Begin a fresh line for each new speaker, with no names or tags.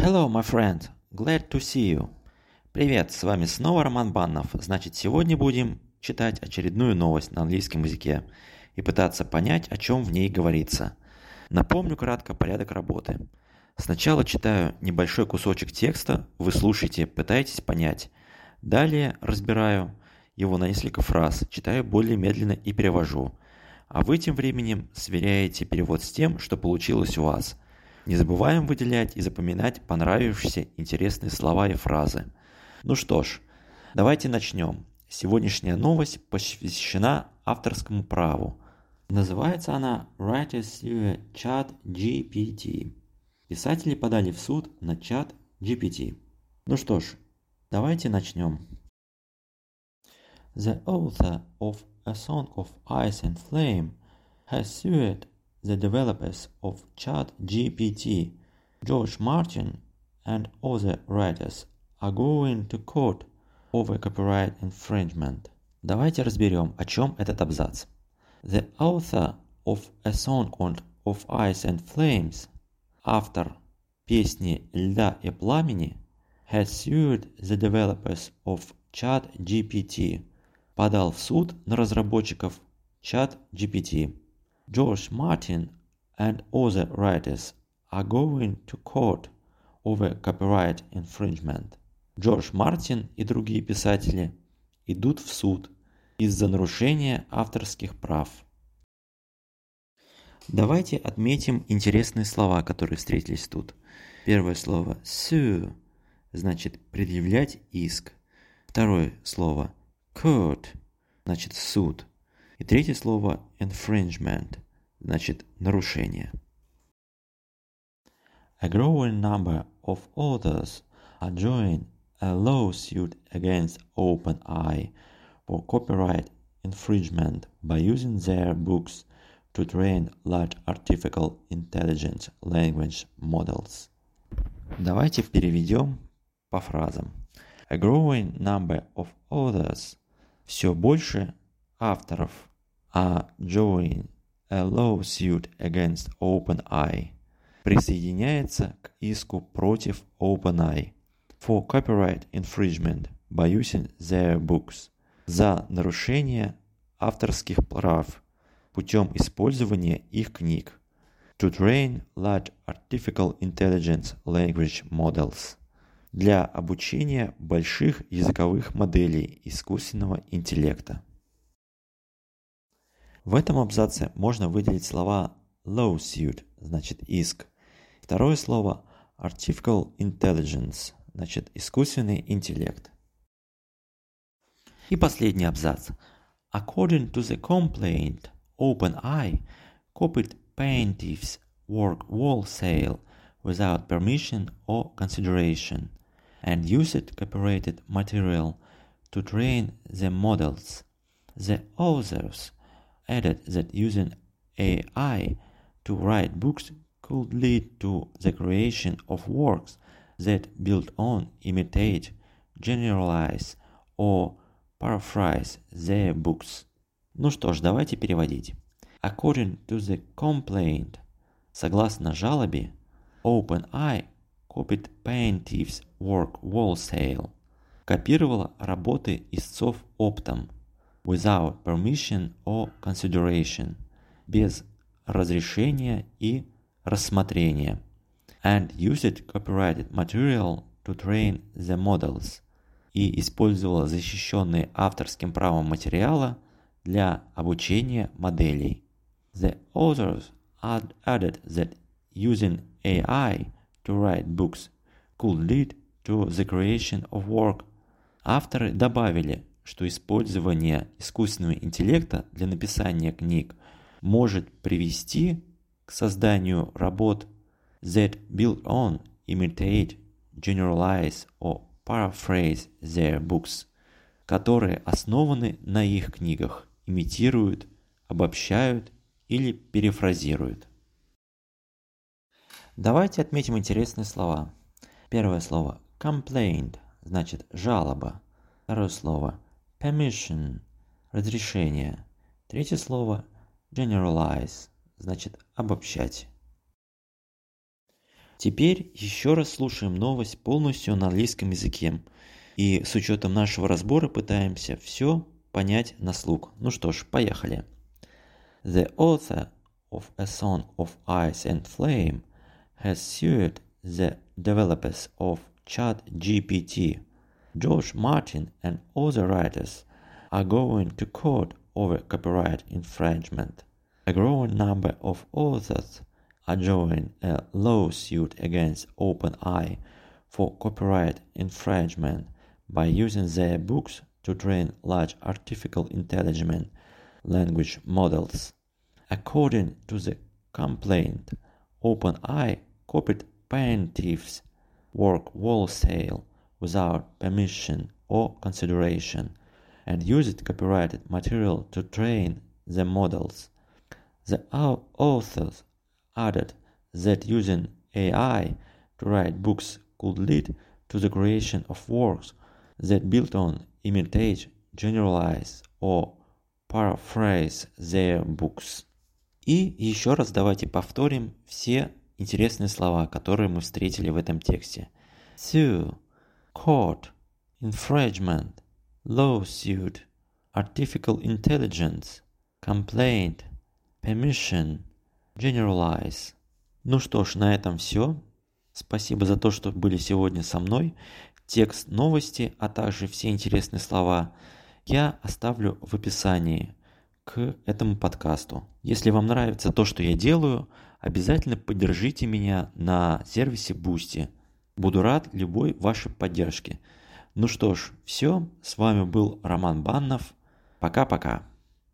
Hello, my friend. Glad to see you. Привет, с вами снова Роман Баннов. Значит, сегодня будем читать очередную новость на английском языке и пытаться понять, о чем в ней говорится. Напомню кратко порядок работы. Сначала читаю небольшой кусочек текста, вы слушаете, пытаетесь понять. Далее разбираю его на несколько фраз, читаю более медленно и перевожу. А вы тем временем сверяете перевод с тем, что получилось у вас – не забываем выделять и запоминать понравившиеся интересные слова и фразы. Ну что ж, давайте начнем. Сегодняшняя новость посвящена авторскому праву. Называется она Writers Chat GPT. Писатели подали в суд на чат GPT. Ну что ж, давайте начнем. The author of A Song of Ice and Flame has sued the developers of ChatGPT, George Martin, and other writers are going to court over copyright infringement. Давайте разберем, о чем этот абзац. The author of a song of ice and flames, автор песни «Льда и пламени», has sued the developers of ChatGPT, подал в суд на разработчиков ChatGPT. George Martin and other writers are going to court over copyright infringement. Джордж Мартин и другие писатели идут в суд из-за нарушения авторских прав. Давайте отметим интересные слова, которые встретились тут. Первое слово sue значит предъявлять иск. Второе слово court значит суд. И третье слово infringement, значит нарушение. A growing number of authors are joining a lawsuit against OpenAI for copyright infringement by using their books to train large artificial intelligence language models. Давайте переведем по фразам. A growing number of authors – все больше авторов are joining a lawsuit against OpenAI, присоединяется к иску против OpenAI. For copyright infringement by using their books. За нарушение авторских прав путем использования их книг. To train large artificial intelligence language models. Для обучения больших языковых моделей искусственного интеллекта. В этом абзаце можно выделить слова lawsuit, значит иск. Второе слово artificial intelligence, значит искусственный интеллект. И последний абзац. According to the complaint, OpenAI copied plaintiff's work wholesale without permission or consideration and used copyrighted material to train the models. The authors added that using AI to write books could lead to the creation of works that build on, imitate, generalize or paraphrase their books. Ну что ж, давайте переводить. According to the complaint, согласно жалобе, OpenAI copied plaintiff's work wholesale, копировала работы истцов оптом – without permission or consideration, без разрешения и рассмотрения, and used copyrighted material to train the models, и использовала защищенные авторским правом материала для обучения моделей. The authors added that using AI to write books could lead to the creation of work. Авторы добавили, что использование искусственного интеллекта для написания книг может привести к созданию работ that build on, imitate, generalize or paraphrase their books, которые основаны на их книгах, имитируют, обобщают или перефразируют. Давайте отметим интересные слова. Первое слово complaint значит жалоба. Второе слово permission – разрешение. Третье слово generalize – значит обобщать. Теперь еще раз слушаем новость полностью на английском языке. И с учетом нашего разбора пытаемся все понять на слух. Ну что ж, поехали. The author of A Song of Ice and Flame has sued the developers of ChatGPT. George Martin and other writers are going to court over copyright infringement. A growing number of authors are joining a lawsuit against OpenAI for copyright infringement by using their books to train large artificial intelligence language models. According to the complaint, OpenAI copied plaintiffs' work wholesale without permission or consideration and used copyrighted material to train the models. The authors added that using AI to write books could lead to the creation of works that build on, imitate, generalize or paraphrase their books. И еще раз давайте повторим все интересные слова, которые мы встретили в этом тексте. Sue, court, infringement, lawsuit, artificial intelligence, complaint, permission, generalize. Ну что ж, на этом все. Спасибо за то, что были сегодня со мной. Текст новости, а также все интересные слова я оставлю в описании к этому подкасту. Если вам нравится то, что я делаю, обязательно поддержите меня на сервисе Boosty. Буду рад любой вашей поддержке. Ну что ж, все. С вами был Роман Баннов. Пока-пока.